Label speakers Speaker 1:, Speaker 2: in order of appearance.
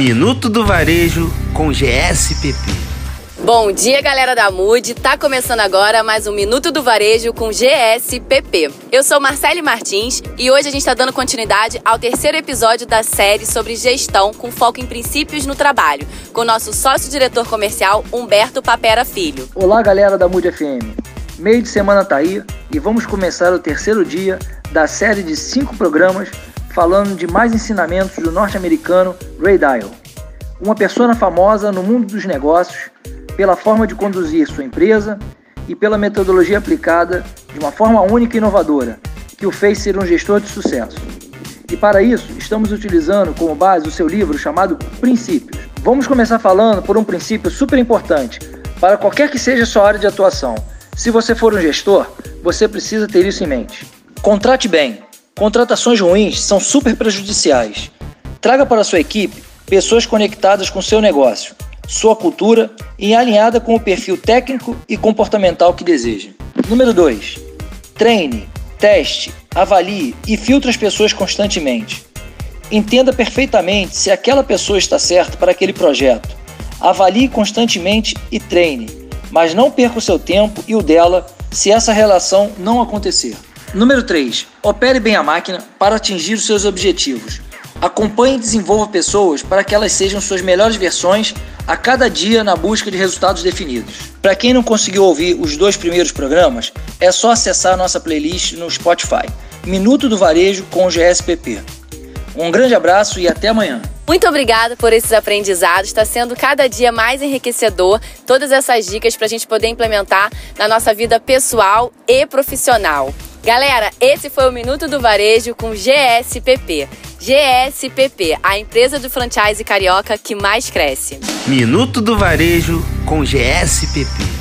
Speaker 1: Minuto do Varejo com GSPP.
Speaker 2: Bom dia, galera da MUD. Tá começando agora mais um Minuto do Varejo com GSPP. Eu sou Marcele Martins e hoje a gente está dando continuidade ao terceiro episódio da série sobre gestão com foco em princípios no trabalho, com nosso sócio-diretor comercial Humberto Papera Filho.
Speaker 3: Olá, galera da MUD FM. Meio de semana tá aí e vamos começar o terceiro dia da série de cinco programas falando de mais ensinamentos do norte-americano Ray Dalio, uma pessoa famosa no mundo dos negócios pela forma de conduzir sua empresa e pela metodologia aplicada de uma forma única e inovadora, que o fez ser um gestor de sucesso. E para isso, estamos utilizando como base o seu livro chamado Princípios. Vamos começar falando por um princípio super importante para qualquer que seja sua área de atuação. Se você for um gestor, você precisa ter isso em mente. Contrate bem. Contratações ruins são super prejudiciais. Traga para sua equipe pessoas conectadas com seu negócio, sua cultura e alinhada com o perfil técnico e comportamental que deseja. Número 2. Treine, teste, avalie e filtre as pessoas constantemente. Entenda perfeitamente se aquela pessoa está certa para aquele projeto. Avalie constantemente e treine, mas não perca o seu tempo e o dela se essa relação não acontecer. Número 3. Opere bem a máquina para atingir os seus objetivos. Acompanhe e desenvolva pessoas para que elas sejam suas melhores versões a cada dia na busca de resultados definidos. Para quem não conseguiu ouvir os dois primeiros programas, é só acessar nossa playlist no Spotify. Minuto do Varejo com o GSPP. Um grande abraço e até amanhã.
Speaker 2: Muito obrigada por esses aprendizados. Está sendo cada dia mais enriquecedor todas essas dicas para a gente poder implementar na nossa vida pessoal e profissional. Galera, esse foi o Minuto do Varejo com GSPP. GSPP, a empresa do franchise carioca que mais cresce.
Speaker 1: Minuto do Varejo com GSPP.